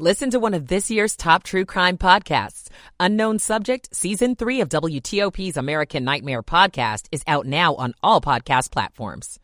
Listen to one of this year's top true crime podcasts. Unknown Subject, Season 3 of WTOP's American Nightmare podcast is out now on all podcast platforms.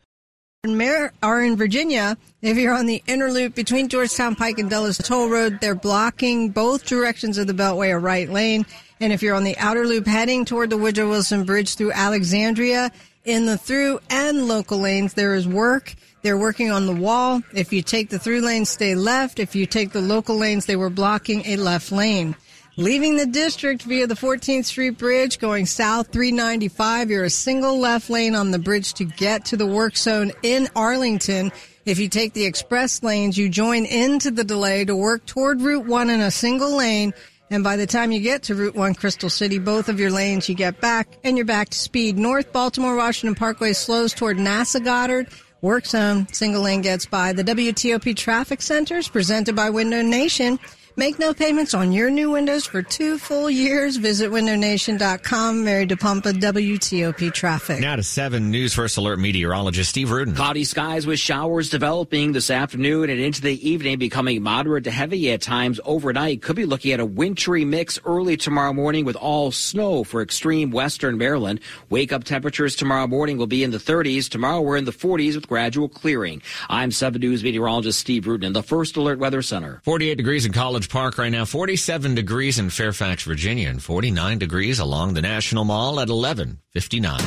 Are in Virginia, if you're on the inner loop between Georgetown Pike and Dulles Toll Road, they're blocking both directions of the Beltway a right lane. And if you're on the outer loop heading toward the Woodrow Wilson Bridge through Alexandria, in the through and local lanes, there is work. They're working on the wall. If you take the through lane, stay left. If you take the local lanes, they were blocking a left lane. Leaving the district via the 14th Street Bridge, going south 395, you're a single left lane on the bridge to get to the work zone in Arlington. If you take the express lanes, you join into the delay to work toward Route 1 in a single lane. And by the time you get to Route 1 Crystal City, both of your lanes you get back and you're back to speed. North Baltimore Washington Parkway slows toward NASA Goddard. Work zone, single lane gets by. The WTOP traffic centers presented by Window Nation. Make no payments on your new windows for two full years. Visit windownation.com. Mary DePompa, WTOP Traffic. Now to 7 News First Alert meteorologist Steve Rudin. Cloudy skies with showers developing this afternoon and into the evening, becoming moderate to heavy at times overnight. Could be looking at a wintry mix early tomorrow morning with all snow for extreme western Maryland. Wake up temperatures tomorrow morning will be in the 30s. Tomorrow we're in the 40s with gradual clearing. I'm 7 News meteorologist Steve Rudin in the First Alert Weather Center. 48 degrees in College Park right now, 47 degrees in Fairfax, Virginia, and 49 degrees along the National Mall at 1159.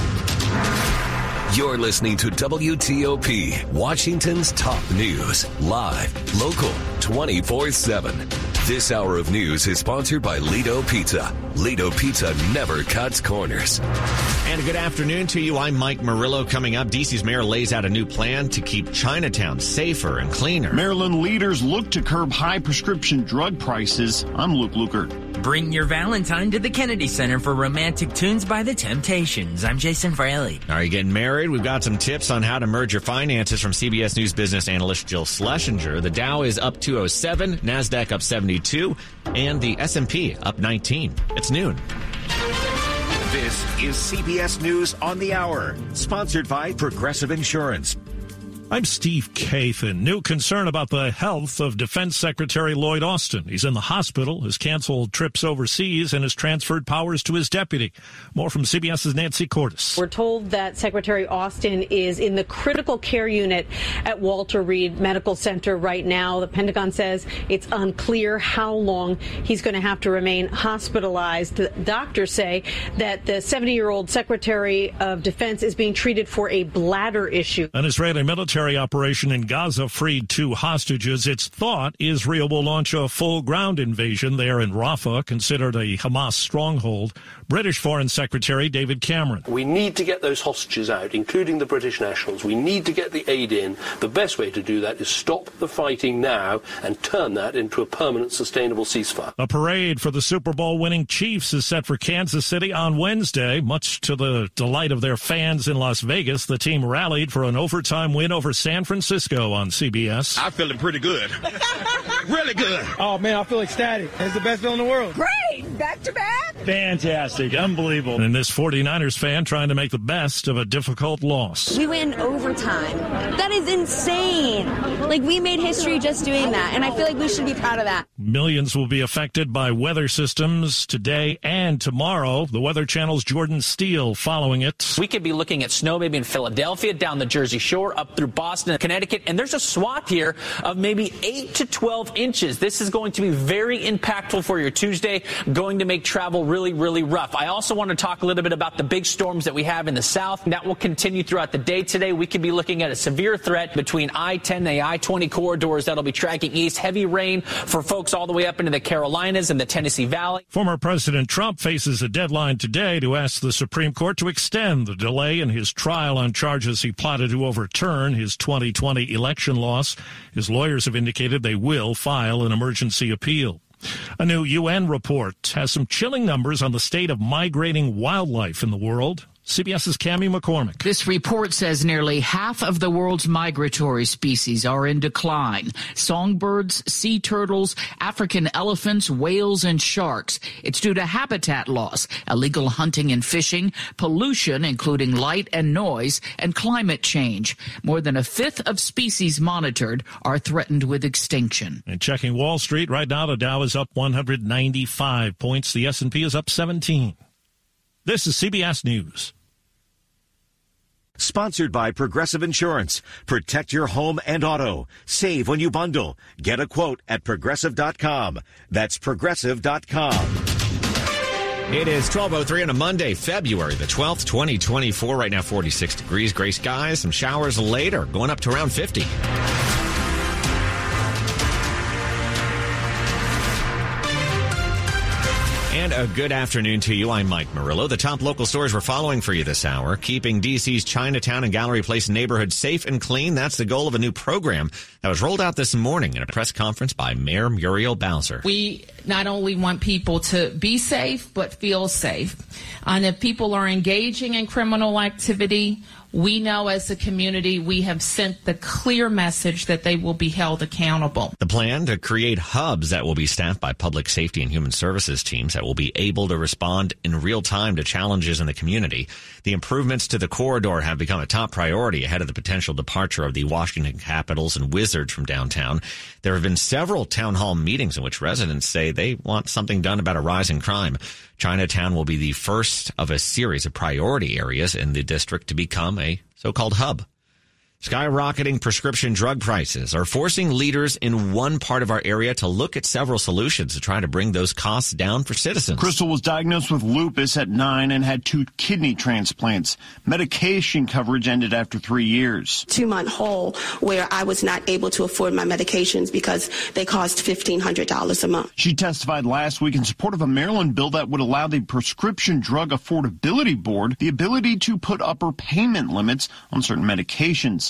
You're listening to WTOP, Washington's top news, live, local, 24 7. This hour of news is sponsored by Lido Pizza. Lido Pizza never cuts corners. And a good afternoon to you. I'm Mike Murillo. Coming up, DC's mayor lays out a new plan to keep Chinatown safer and cleaner. Maryland leaders look to curb high prescription drug prices. I'm Luke Lukert. Bring your Valentine to the Kennedy Center for Romantic Tunes by the Temptations. I'm Jason Fraley. Are you getting married? We've got some tips on how to merge your finances from CBS News business analyst Jill Schlesinger. The Dow is up 207, Nasdaq up 72, and the S&P up 19. It's noon. This is CBS News on the Hour, sponsored by Progressive Insurance. I'm Steve Kathan. New concern about the health of Defense Secretary Lloyd Austin. He's in the hospital, has canceled trips overseas, and has transferred powers to his deputy. More from CBS's Nancy Cordes. We're told that Secretary Austin is in the critical care unit at Walter Reed Medical Center right now. The Pentagon says it's unclear how long he's going to have to remain hospitalized. The doctors say that the 70 year old Secretary of Defense is being treated for a bladder issue. An Israeli military operation in Gaza freed two hostages. It's thought Israel will launch a full ground invasion there in Rafah, considered a Hamas stronghold. British Foreign Secretary David Cameron. We need to get those hostages out, including the British nationals. We need to get the aid in. The best way to do that is stop the fighting now and turn that into a permanent, sustainable ceasefire. A parade for the Super Bowl winning Chiefs is set for Kansas City on Wednesday. Much to the delight of their fans in Las Vegas, the team rallied for an overtime win over San Francisco on CBS. I'm feeling pretty good. really good. Oh, man, I feel ecstatic. It's the best feeling in the world. Great. Back to back. Fantastic. Unbelievable. And this 49ers fan trying to make the best of a difficult loss. We win overtime. That is insane. Like, we made history just doing that, and I feel like we should be proud of that. Millions will be affected by weather systems today and tomorrow. The Weather Channel's Jordan Steele following it. We could be looking at snow maybe in Philadelphia, down the Jersey Shore, up through Boston, Connecticut, and there's a swath here of maybe 8 to 12 inches. This is going to be very impactful for your Tuesday going going to make travel really, really rough. I also want to talk a little bit about the big storms that we have in the south. That will continue throughout the day today. We could be looking at a severe threat between I-10 and the I-20 corridors that'll be tracking east. Heavy rain for folks all the way up into the Carolinas and the Tennessee Valley. Former President Trump faces a deadline today to ask the Supreme Court to extend the delay in his trial on charges he plotted to overturn his 2020 election loss. His lawyers have indicated they will file an emergency appeal. A new UN report has some chilling numbers on the state of migrating wildlife in the world. CBS's Cami McCormick. This report says nearly half of the world's migratory species are in decline. Songbirds, sea turtles, African elephants, whales, and sharks. It's due to habitat loss, illegal hunting and fishing, pollution, including light and noise, and climate change. More than a fifth of species monitored are threatened with extinction. And checking Wall Street right now, the Dow is up 195 points. The S&P is up 17. This is CBS News. Sponsored by Progressive Insurance. Protect your home and auto. Save when you bundle. Get a quote at progressive.com. That's progressive.com. It is 12.03 on a Monday, February the 12th, 2024. Right now, 46 degrees, gray skies, some showers later, going up to around 50. A good afternoon to you. I'm Mike Murillo. The top local stores we're following for you this hour, keeping DC's Chinatown and Gallery Place neighborhood safe and clean. That's the goal of a new program that was rolled out this morning in a press conference by Mayor Muriel Bowser. We not only want people to be safe, but feel safe. And if people are engaging in criminal activity, we know as a community we have sent the clear message that they will be held accountable. The plan to create hubs that will be staffed by public safety and human services teams that will be able to respond in real time to challenges in the community. The improvements to the corridor have become a top priority ahead of the potential departure of the Washington Capitals and Wizards from downtown. There have been several town hall meetings in which residents say they want something done about a rise in crime. Chinatown will be the first of a series of priority areas in the district to become a so-called hub. Skyrocketing prescription drug prices are forcing leaders in one part of our area to look at several solutions to try to bring those costs down for citizens. Crystal was diagnosed with lupus at nine and had two kidney transplants. Medication coverage ended after three years. Two month hole where I was not able to afford my medications because they cost $1,500 a month. She testified last week in support of a Maryland bill that would allow the Prescription Drug Affordability Board the ability to put upper payment limits on certain medications.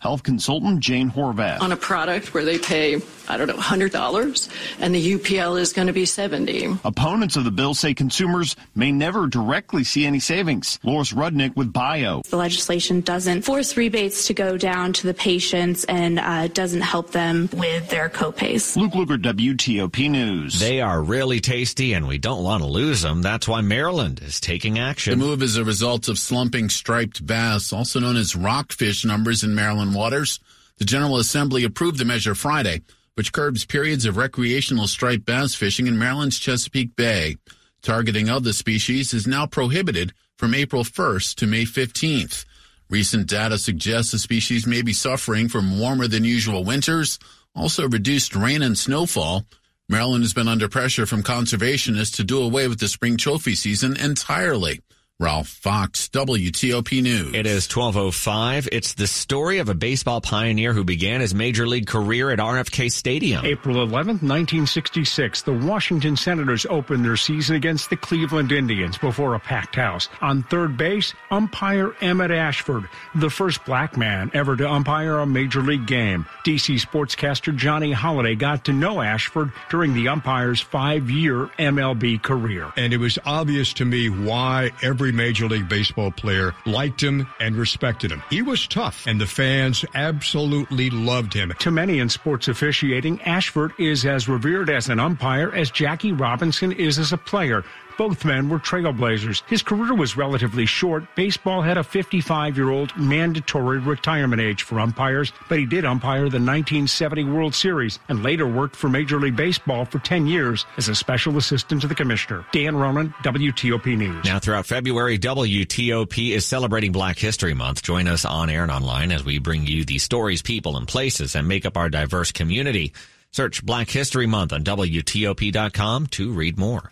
Health consultant Jane Horvath. On a product where they pay, I don't know, $100 and the UPL is going to be 70. Opponents of the bill say consumers may never directly see any savings. Loris Rudnick with Bio. The legislation doesn't force rebates to go down to the patients and uh, doesn't help them with their copays. Luke Lukert, WTOP News. They are really tasty and we don't want to lose them. That's why Maryland is taking action. The move is a result of slumping striped bass, also known as rockfish numbers in Maryland waters. The General Assembly approved the measure Friday, which curbs periods of recreational striped bass fishing in Maryland's Chesapeake Bay. Targeting of the species is now prohibited from April 1st to May 15th. Recent data suggests the species may be suffering from warmer than usual winters, also reduced rain and snowfall. Maryland has been under pressure from conservationists to do away with the spring trophy season entirely. Ralph Fox, WTOP News. It is 1205. It's the story of a baseball pioneer who began his major league career at RFK Stadium. April 11th, 1966, the Washington Senators opened their season against the Cleveland Indians before a packed house. On third base, umpire Emmett Ashford, the first black man ever to umpire a major league game. DC sportscaster Johnny Holliday got to know Ashford during the umpire's five-year MLB career. And it was obvious to me why every Major League Baseball player liked him and respected him. He was tough, and the fans absolutely loved him. To many in sports officiating, Ashford is as revered as an umpire as Jackie Robinson is as a player. Both men were trailblazers. His career was relatively short. Baseball had a 55 year old mandatory retirement age for umpires, but he did umpire the 1970 World Series and later worked for Major League Baseball for 10 years as a special assistant to the commissioner. Dan Ronan, WTOP News. Now, throughout February, WTOP is celebrating Black History Month. Join us on air and online as we bring you the stories, people, and places that make up our diverse community. Search Black History Month on WTOP.com to read more.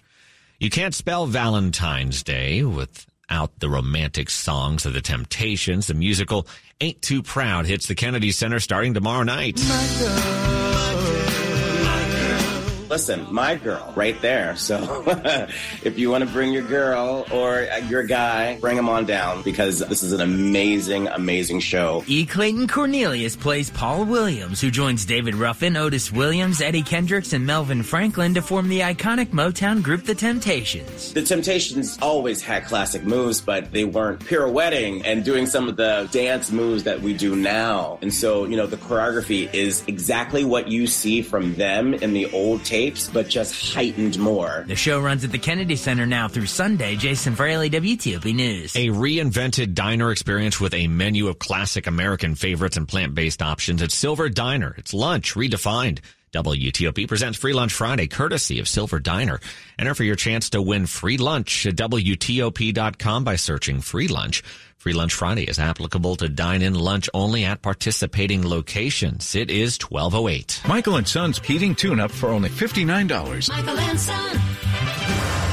You can't spell Valentine's Day without the romantic songs of the Temptations. The musical Ain't Too Proud hits the Kennedy Center starting tomorrow night. Listen, my girl, right there. So if you want to bring your girl or uh, your guy, bring him on down because this is an amazing, amazing show. E. Clayton Cornelious plays Paul Williams, who joins David Ruffin, Otis Williams, Eddie Kendricks, and Melvin Franklin to form the iconic Motown group The Temptations. The Temptations always had classic moves, but they weren't pirouetting and doing some of the dance moves that we do now. And so, you know, the choreography is exactly what you see from them in the old tapes tapes, but just heightened more. The show runs at the Kennedy Center now through Sunday. Jason Fraley, WTOP News. A reinvented diner experience with a menu of classic American favorites and plant-based options at Silver Diner. It's lunch redefined. WTOP presents Free Lunch Friday, courtesy of Silver Diner. Enter for your chance to win free lunch at WTOP.com by searching free lunch. Free Lunch Friday is applicable to dine-in lunch only at participating locations. It is 1208. Michael and Son's heating tune-up for only $59. Michael and Son.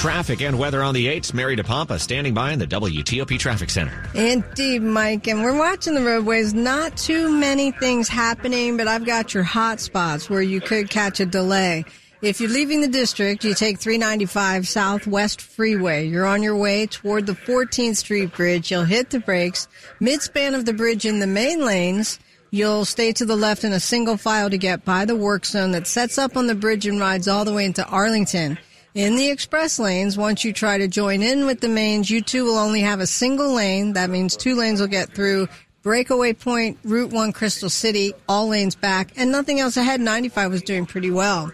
Traffic and weather on the 8th. Mary DePompa standing by in the WTOP Traffic Center. Indeed, Mike. And we're watching the roadways. Not too many things happening, but I've got your hot spots where you could catch a delay. If you're leaving the district, you take 395 Southwest Freeway. You're on your way toward the 14th Street Bridge. You'll hit the brakes. Midspan of the bridge in the main lanes. You'll stay to the left in a single file to get by the work zone that sets up on the bridge and rides all the way into Arlington. In the express lanes, once you try to join in with the mains, you two will only have a single lane. That means two lanes will get through. Breakaway Point, Route 1 Crystal City, all lanes back, and nothing else ahead. 95 was doing pretty well.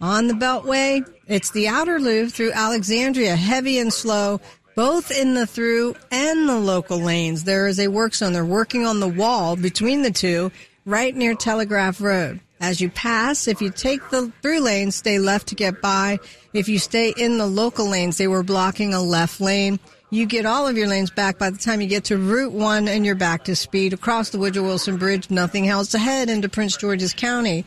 On the Beltway, it's the outer loop through Alexandria, heavy and slow, both in the through and the local lanes. There is a work zone. They're working on the wall between the two, right near Telegraph Road. As you pass, if you take the through lane, stay left to get by. If you stay in the local lanes, they were blocking a left lane. You get all of your lanes back by the time you get to Route 1 and you're back to speed. Across the Woodrow Wilson Bridge, nothing else ahead into Prince George's County.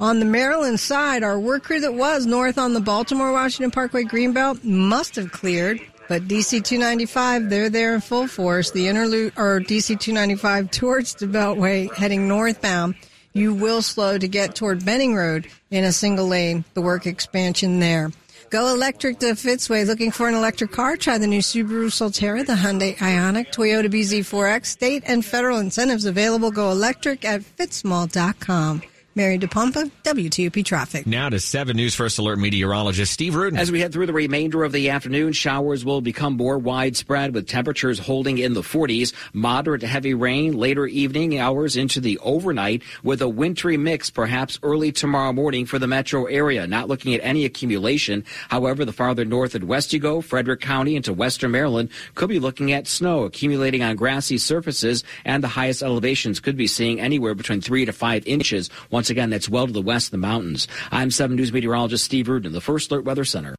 On the Maryland side, our work crew that was north on the Baltimore Washington Parkway Greenbelt must have cleared. But DC 295, they're there in full force. The interlude, or DC 295 towards the Beltway heading northbound you will slow to get toward Benning Road in a single lane, the work expansion there. Go electric to Fitzway. Looking for an electric car? Try the new Subaru Solterra, the Hyundai Ioniq, Toyota BZ4X. State and federal incentives available. Go electric at fitzmall.com. Mary DePompa, WTOP Traffic. Now to 7 News First Alert meteorologist Steve Rudin. As we head through the remainder of the afternoon, showers will become more widespread with temperatures holding in the 40s. Moderate to heavy rain later evening hours into the overnight with a wintry mix perhaps early tomorrow morning for the metro area. Not looking at any accumulation. However, the farther north and west you go, Frederick County into western Maryland could be looking at snow accumulating on grassy surfaces and the highest elevations could be seeing anywhere between 3 to 5 inches once once again, that's well to the west of the mountains. I'm 7 News meteorologist Steve Rudin, the First Alert Weather Center.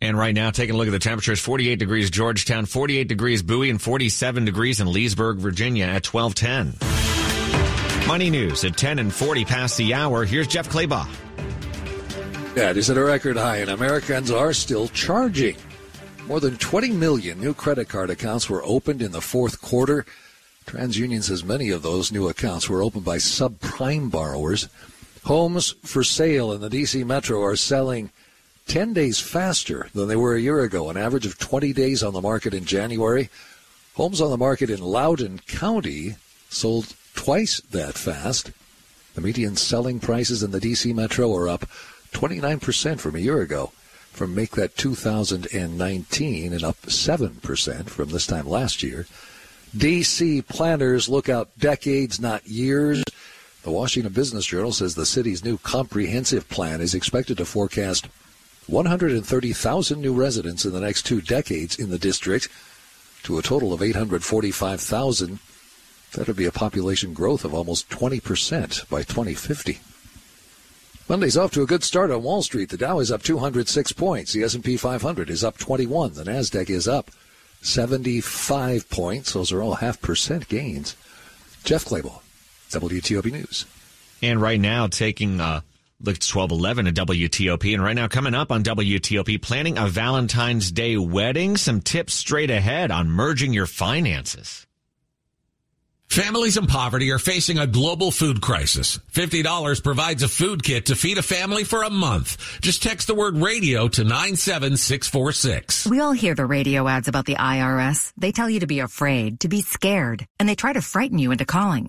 And right now, taking a look at the temperatures 48 degrees Georgetown, 48 degrees Bowie, and 47 degrees in Leesburg, Virginia at 1210. Money news at 10 and 40 past the hour. Here's Jeff Clabaugh. Yeah, it is at a record high, and Americans are still charging. More than 20 million new credit card accounts were opened in the fourth quarter. TransUnion says many of those new accounts were opened by subprime borrowers. Homes for sale in the D.C. metro are selling 10 days faster than they were a year ago, an average of 20 days on the market in January. Homes on the market in Loudoun County sold twice that fast. The median selling prices in the D.C. metro are up 29% from a year ago from make that 2019 and up 7% from this time last year. DC planners look out decades, not years. The Washington Business Journal says the city's new comprehensive plan is expected to forecast 130,000 new residents in the next two decades in the district to a total of 845,000. That would be a population growth of almost 20% by 2050. Monday's off to a good start on Wall Street. The Dow is up 206 points. The S&P 500 is up 21. The Nasdaq is up 75 points. Those are all half percent gains. Jeff Clabaugh, WTOP News. And right now, taking uh, a Look, it's 1211 at WTOP. And right now, coming up on WTOP, planning a Valentine's Day wedding. Some tips straight ahead on merging your finances. Families in poverty are facing a global food crisis. $50 provides a food kit to feed a family for a month. Just text the word radio to 97646. We all hear the radio ads about the IRS. They tell you to be afraid, to be scared, and they try to frighten you into calling.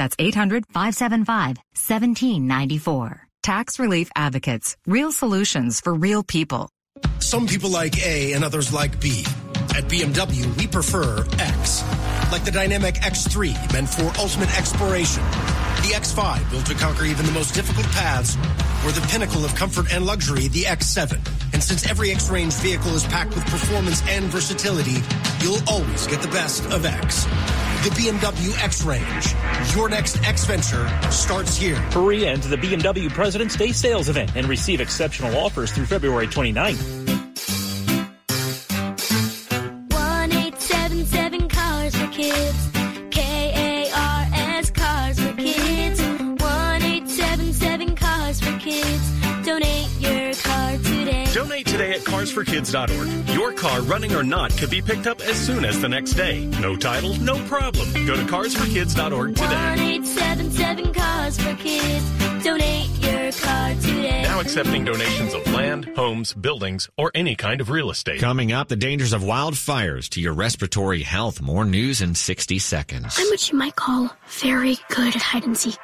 That's 800-575-1794. Tax Relief Advocates. Real solutions for real people. Some people like A and others like B. At BMW, we prefer X. Like the dynamic X3, meant for ultimate exploration. The X5, built to conquer even the most difficult paths. Or the pinnacle of comfort and luxury, the X7. And since every X-Range vehicle is packed with performance and versatility, you'll always get the best of X. The BMW X Range. Your next X venture starts here. Hurry into the BMW President's Day sales event and receive exceptional offers through February 29th. carsforkids.org. Your car, running or not, could be picked up as soon as the next day. No title, no problem. Go to carsforkids.org today. 1877 Cars for Kids. Donate your car today. Now accepting donations of land, homes, buildings, or any kind of real estate. Coming up, the dangers of wildfires to your respiratory health. More news in 60 seconds. I'm what you might call very good at hide and seek.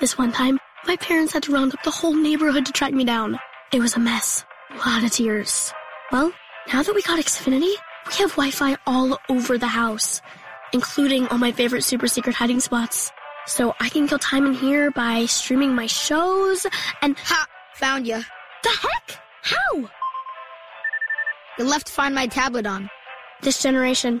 This one time, my parents had to round up the whole neighborhood to track me down. It was a mess. A lot of tears. Well, now that we got Xfinity, we have Wi-Fi all over the house, including all my favorite super secret hiding spots. So I can kill time in here by streaming my shows and ha, found you. The heck? How? You left to Find My tablet on. This generation,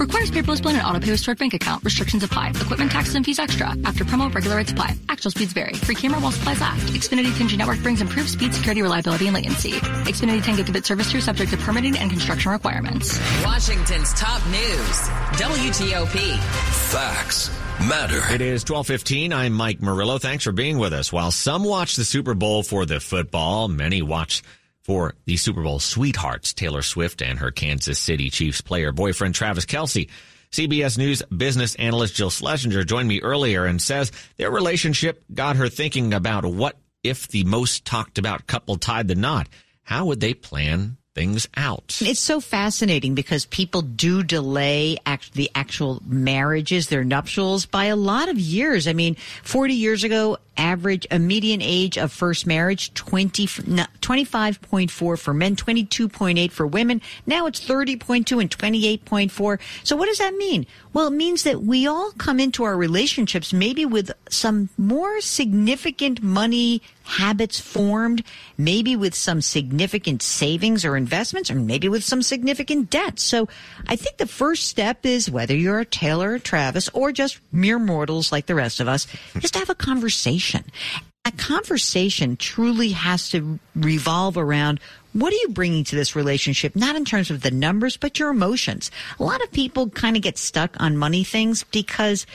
Requires paperless plan and auto pay with stored bank account. Restrictions apply. Equipment taxes and fees extra. After promo, regular rates apply. Actual speeds vary. Free camera while supplies last. Xfinity 10G network brings improved speed, security, reliability, and latency. Xfinity 10 gigabit service through subject to permitting and construction requirements. Washington's top news. WTOP. Facts matter. It is 12:15. I'm Mike Murillo. Thanks for being with us. While some watch the Super Bowl for the football, many watch for the Super Bowl sweethearts, Taylor Swift and her Kansas City Chiefs player boyfriend Travis Kelce. CBS News business analyst Jill Schlesinger joined me earlier and says their relationship got her thinking about what if the most talked about couple tied the knot. How would they plan things out. It's so fascinating because people do delay act- the actual marriages, their nuptials, by a lot of years. I mean, 40 years ago, average, a median age of first marriage, 20, 25.4 for men, 22.8 for women. Now it's 30.2 and 28.4. So what does that mean? Well, it means that we all come into our relationships maybe with some more significant money habits formed, maybe with some significant savings or investments, or maybe with some significant debt. So I think the first step is whether you're a Taylor or Travis or just mere mortals like the rest of us, just have a conversation. A conversation truly has to revolve around what are you bringing to this relationship? Not in terms of the numbers, but your emotions. A lot of people kind of get stuck on money things because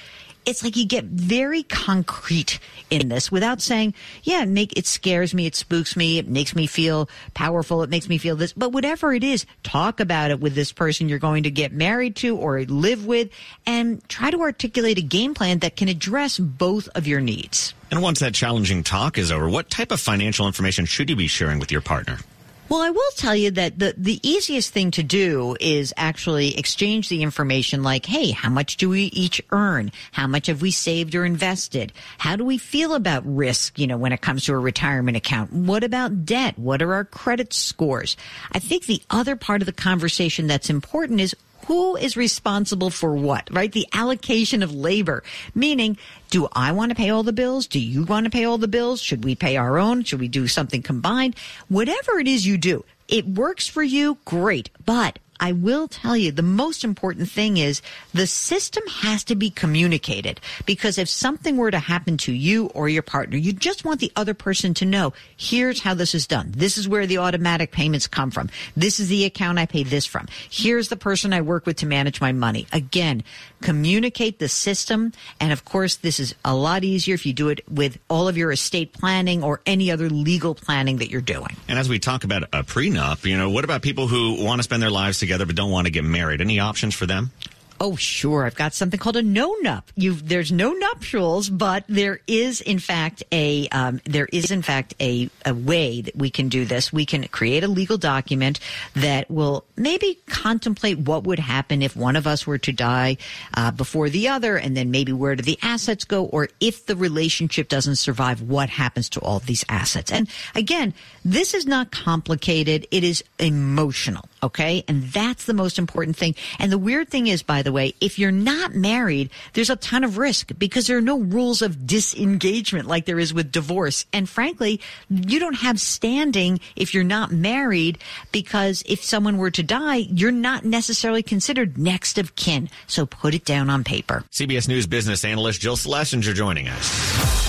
it's like you get very concrete in this without saying, yeah, it make it scares me, it spooks me, it makes me feel powerful, it makes me feel this. But whatever it is, talk about it with this person you're going to get married to or live with and try to articulate a game plan that can address both of your needs. And once that challenging talk is over, what type of financial information should you be sharing with your partner? Well, I will tell you that the, the easiest thing to do is actually exchange the information like, hey, how much do we each earn? How much have we saved or invested? How do we feel about risk, you know, when it comes to a retirement account? What about debt? What are our credit scores? I think the other part of the conversation that's important is who is responsible for what, right? The allocation of labor, meaning, do I want to pay all the bills? Do you want to pay all the bills? Should we pay our own? Should we do something combined? Whatever it is you do, it works for you, great. But I will tell you the most important thing is the system has to be communicated because if something were to happen to you or your partner, you just want the other person to know, here's how this is done. This is where the automatic payments come from. This is the account I pay this from. Here's the person I work with to manage my money. Again, communicate the system. And of course, this is a lot easier if you do it with all of your estate planning or any other legal planning that you're doing. And as we talk about a prenup, you know, what about people who want to spend their lives together but don't want to get married? Any options for them? Oh, sure. I've got something called a no nup. There's no nuptials, but there is in fact a um, there is in fact a a way that we can do this. We can create a legal document that will maybe contemplate what would happen if one of us were to die uh, before the other, and then maybe where do the assets go, or if the relationship doesn't survive, what happens to all these assets? And again, this is not complicated. It is emotional. Okay. And that's the most important thing. And the weird thing is, by the way, if you're not married, there's a ton of risk because there are no rules of disengagement like there is with divorce. And frankly, you don't have standing if you're not married because if someone were to die, you're not necessarily considered next of kin. So put it down on paper. CBS News business analyst Jill Schlesinger joining us.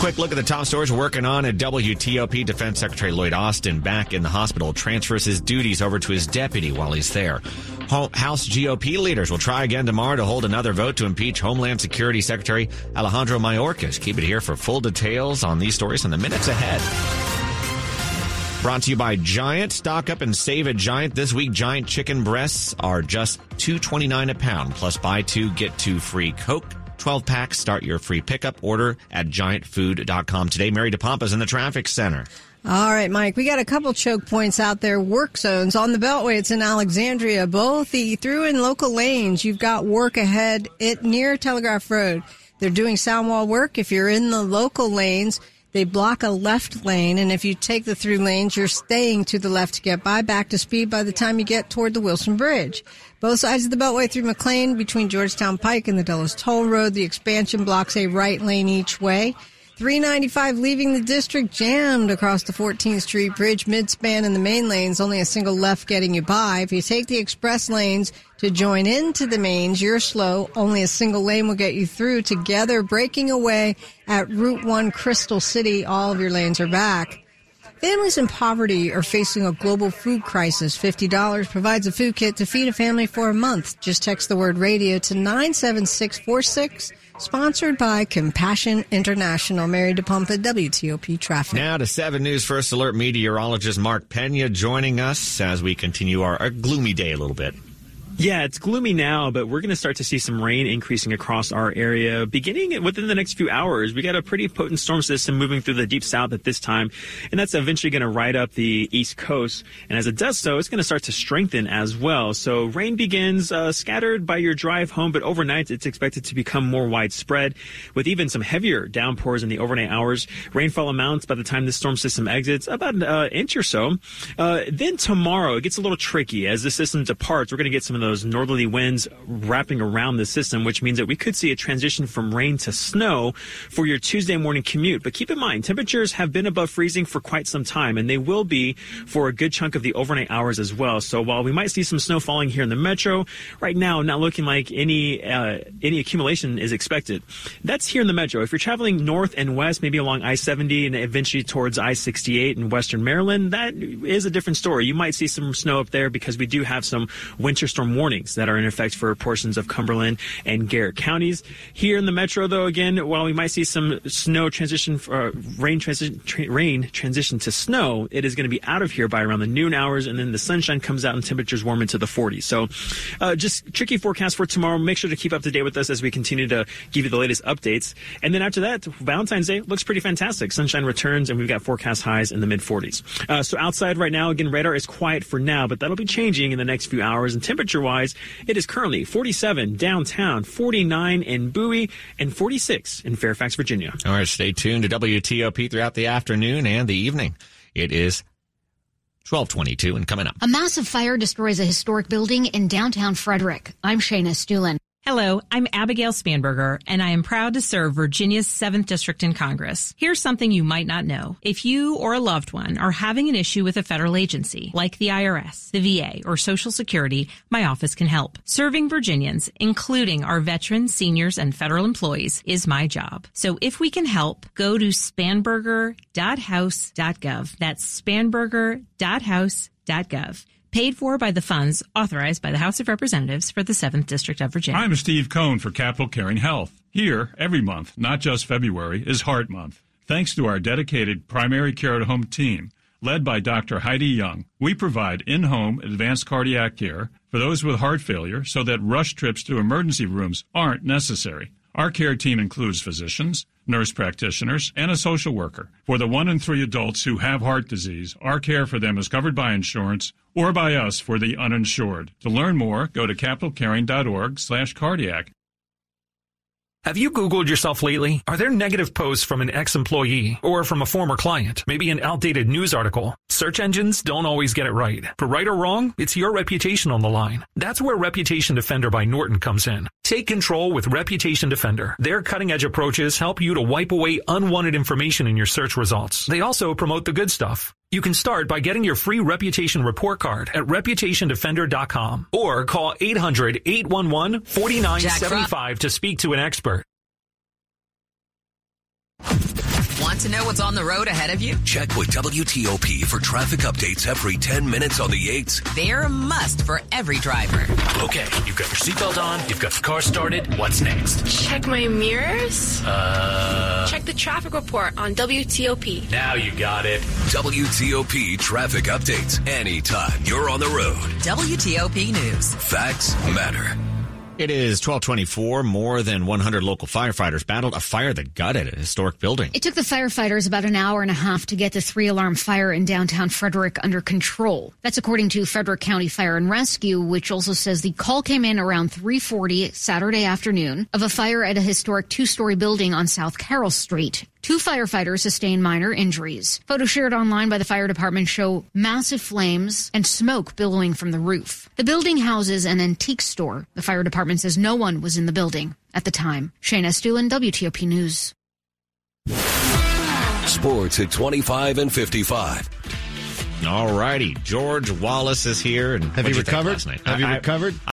Quick look at the top stories we're working on at WTOP. Defense Secretary Lloyd Austin back in the hospital transfers his duties over to his deputy while he's there. House GOP leaders will try again tomorrow to hold another vote to impeach Homeland Security Secretary Alejandro Mayorkas. Keep it here for full details on these stories in the minutes ahead. Brought to you by Giant. Stock up and save at Giant. This week, Giant chicken breasts are just $2.29 a pound, plus buy two, get two free Coke 12 packs. Start your free pickup order at giantfood.com today. Mary DePompa's in the traffic center. All right, Mike, we got a couple choke points out there. Work zones on the Beltway. It's in Alexandria. Both the through and local lanes. You've got work ahead it near Telegraph Road. They're doing sound wall work. If you're in the local lanes, they block a left lane, and if you take the through lanes, you're staying to the left to get by, back to speed by the time you get toward the Wilson Bridge. Both sides of the Beltway through McLean, between Georgetown Pike and the Dulles Toll Road, the expansion blocks a right lane each way. 395 leaving the district jammed across the 14th Street Bridge midspan in the main lanes, only a single left getting you by. If you take the express lanes to join into the mains, you're slow. Only a single lane will get you through together, breaking away at Route 1 Crystal City. All of your lanes are back. Families in poverty are facing a global food crisis. $50 provides a food kit to feed a family for a month. Just text the word radio to 97646 Sponsored by Compassion International. Mary DePompa, WTOP Traffic. Now to 7 News First Alert meteorologist Mark Pena joining us as we continue our, our gloomy day a little bit. Yeah, it's gloomy now, but we're going to start to see some rain increasing across our area beginning within the next few hours. We got a pretty potent storm system moving through the deep south at this time, and that's eventually going to ride up the east coast. And as it does so, it's going to start to strengthen as well. So rain begins uh, scattered by your drive home, but overnight it's expected to become more widespread with even some heavier downpours in the overnight hours. Rainfall amounts by the time this storm system exits about an uh, inch or so. Uh, then tomorrow it gets a little tricky as the system departs. We're going to get some of the those northerly winds wrapping around the system, which means that we could see a transition from rain to snow for your Tuesday morning commute. But keep in mind, temperatures have been above freezing for quite some time, and they will be for a good chunk of the overnight hours as well. So while we might see some snow falling here in the metro, right now, not looking like any uh, any accumulation is expected. That's here in the metro. If you're traveling north and west, maybe along I-70 and eventually towards I-68 in western Maryland, that is a different story. You might see some snow up there because we do have some winter storm warnings that are in effect for portions of Cumberland and Garrett counties. Here in the metro, though, again, while we might see some snow transition, uh, rain transition, tra- rain transition to snow, it is going to be out of here by around the noon hours, and then the sunshine comes out and temperatures warm into the 40s. So, uh, just tricky forecast for tomorrow. Make sure to keep up to date with us as we continue to give you the latest updates. And then after that, Valentine's Day looks pretty fantastic. Sunshine returns, and we've got forecast highs in the mid 40s. Uh, so outside right now, again, radar is quiet for now, but that'll be changing in the next few hours. And temperature wise, it is currently 47 downtown, 49 in Bowie, and 46 in Fairfax, Virginia. All right, stay tuned to WTOP throughout the afternoon and the evening. It is 1222 and coming up. A massive fire destroys a historic building in downtown Frederick. I'm Shayna Estulin. Hello, I'm Abigail Spanberger, and I am proud to serve Virginia's 7th District in Congress. Here's something you might not know. If you or a loved one are having an issue with a federal agency, like the IRS, the VA, or Social Security, my office can help. Serving Virginians, including our veterans, seniors, and federal employees, is my job. So if we can help, go to spanberger.house.gov. That's spanberger.house.gov paid for by the funds authorized by the House of Representatives for the 7th District of Virginia. I'm Steve Cohn for Capital Caring Health. Here, every month, not just February, is Heart Month. Thanks to our dedicated primary care at home team, led by Dr. Heidi Young, we provide in home advanced cardiac care for those with heart failure so that rush trips to emergency rooms aren't necessary. Our care team includes physicians, nurse practitioners, and a social worker. For the one in three adults who have heart disease, our care for them is covered by insurance or by us for the uninsured. To learn more, go to capitalcaring.org slash cardiac. Have you Googled yourself lately? Are there negative posts from an ex-employee or from a former client? Maybe an outdated news article? Search engines don't always get it right. For right or wrong, it's your reputation on the line. That's where Reputation Defender by Norton comes in. Take control with Reputation Defender. Their cutting edge approaches help you to wipe away unwanted information in your search results. They also promote the good stuff. You can start by getting your free reputation report card at reputationdefender.com or call 800-811-4975 to speak to an expert. Want to know what's on the road ahead of you? Check with WTOP for traffic updates every 10 minutes on the 8s. They're a must for every driver. Okay, you've got your seatbelt on, you've got the car started. What's next? Check my mirrors. Uh, Check the traffic report on WTOP. now you got it. WTOP traffic updates anytime you're on the road. WTOP News. Facts matter. It is 1224. More than 100 local firefighters battled a fire that gutted a historic building. It took the firefighters about an hour and a half to get the three alarm fire in downtown Frederick under control. That's according to Frederick County Fire and Rescue, which also says the call came in around 340 Saturday afternoon of a fire at a historic two-story building on South Carroll Street. Two firefighters sustained minor injuries. Photos shared online by the fire department show massive flames and smoke billowing from the roof. The building houses an antique store. The fire department says no one was in the building at the time. Shayna Estulin, WTOP News. Sports at 25 and 55. All righty. George Wallace is here. And Have what'd you recovered? last night? Have you I- I- recovered?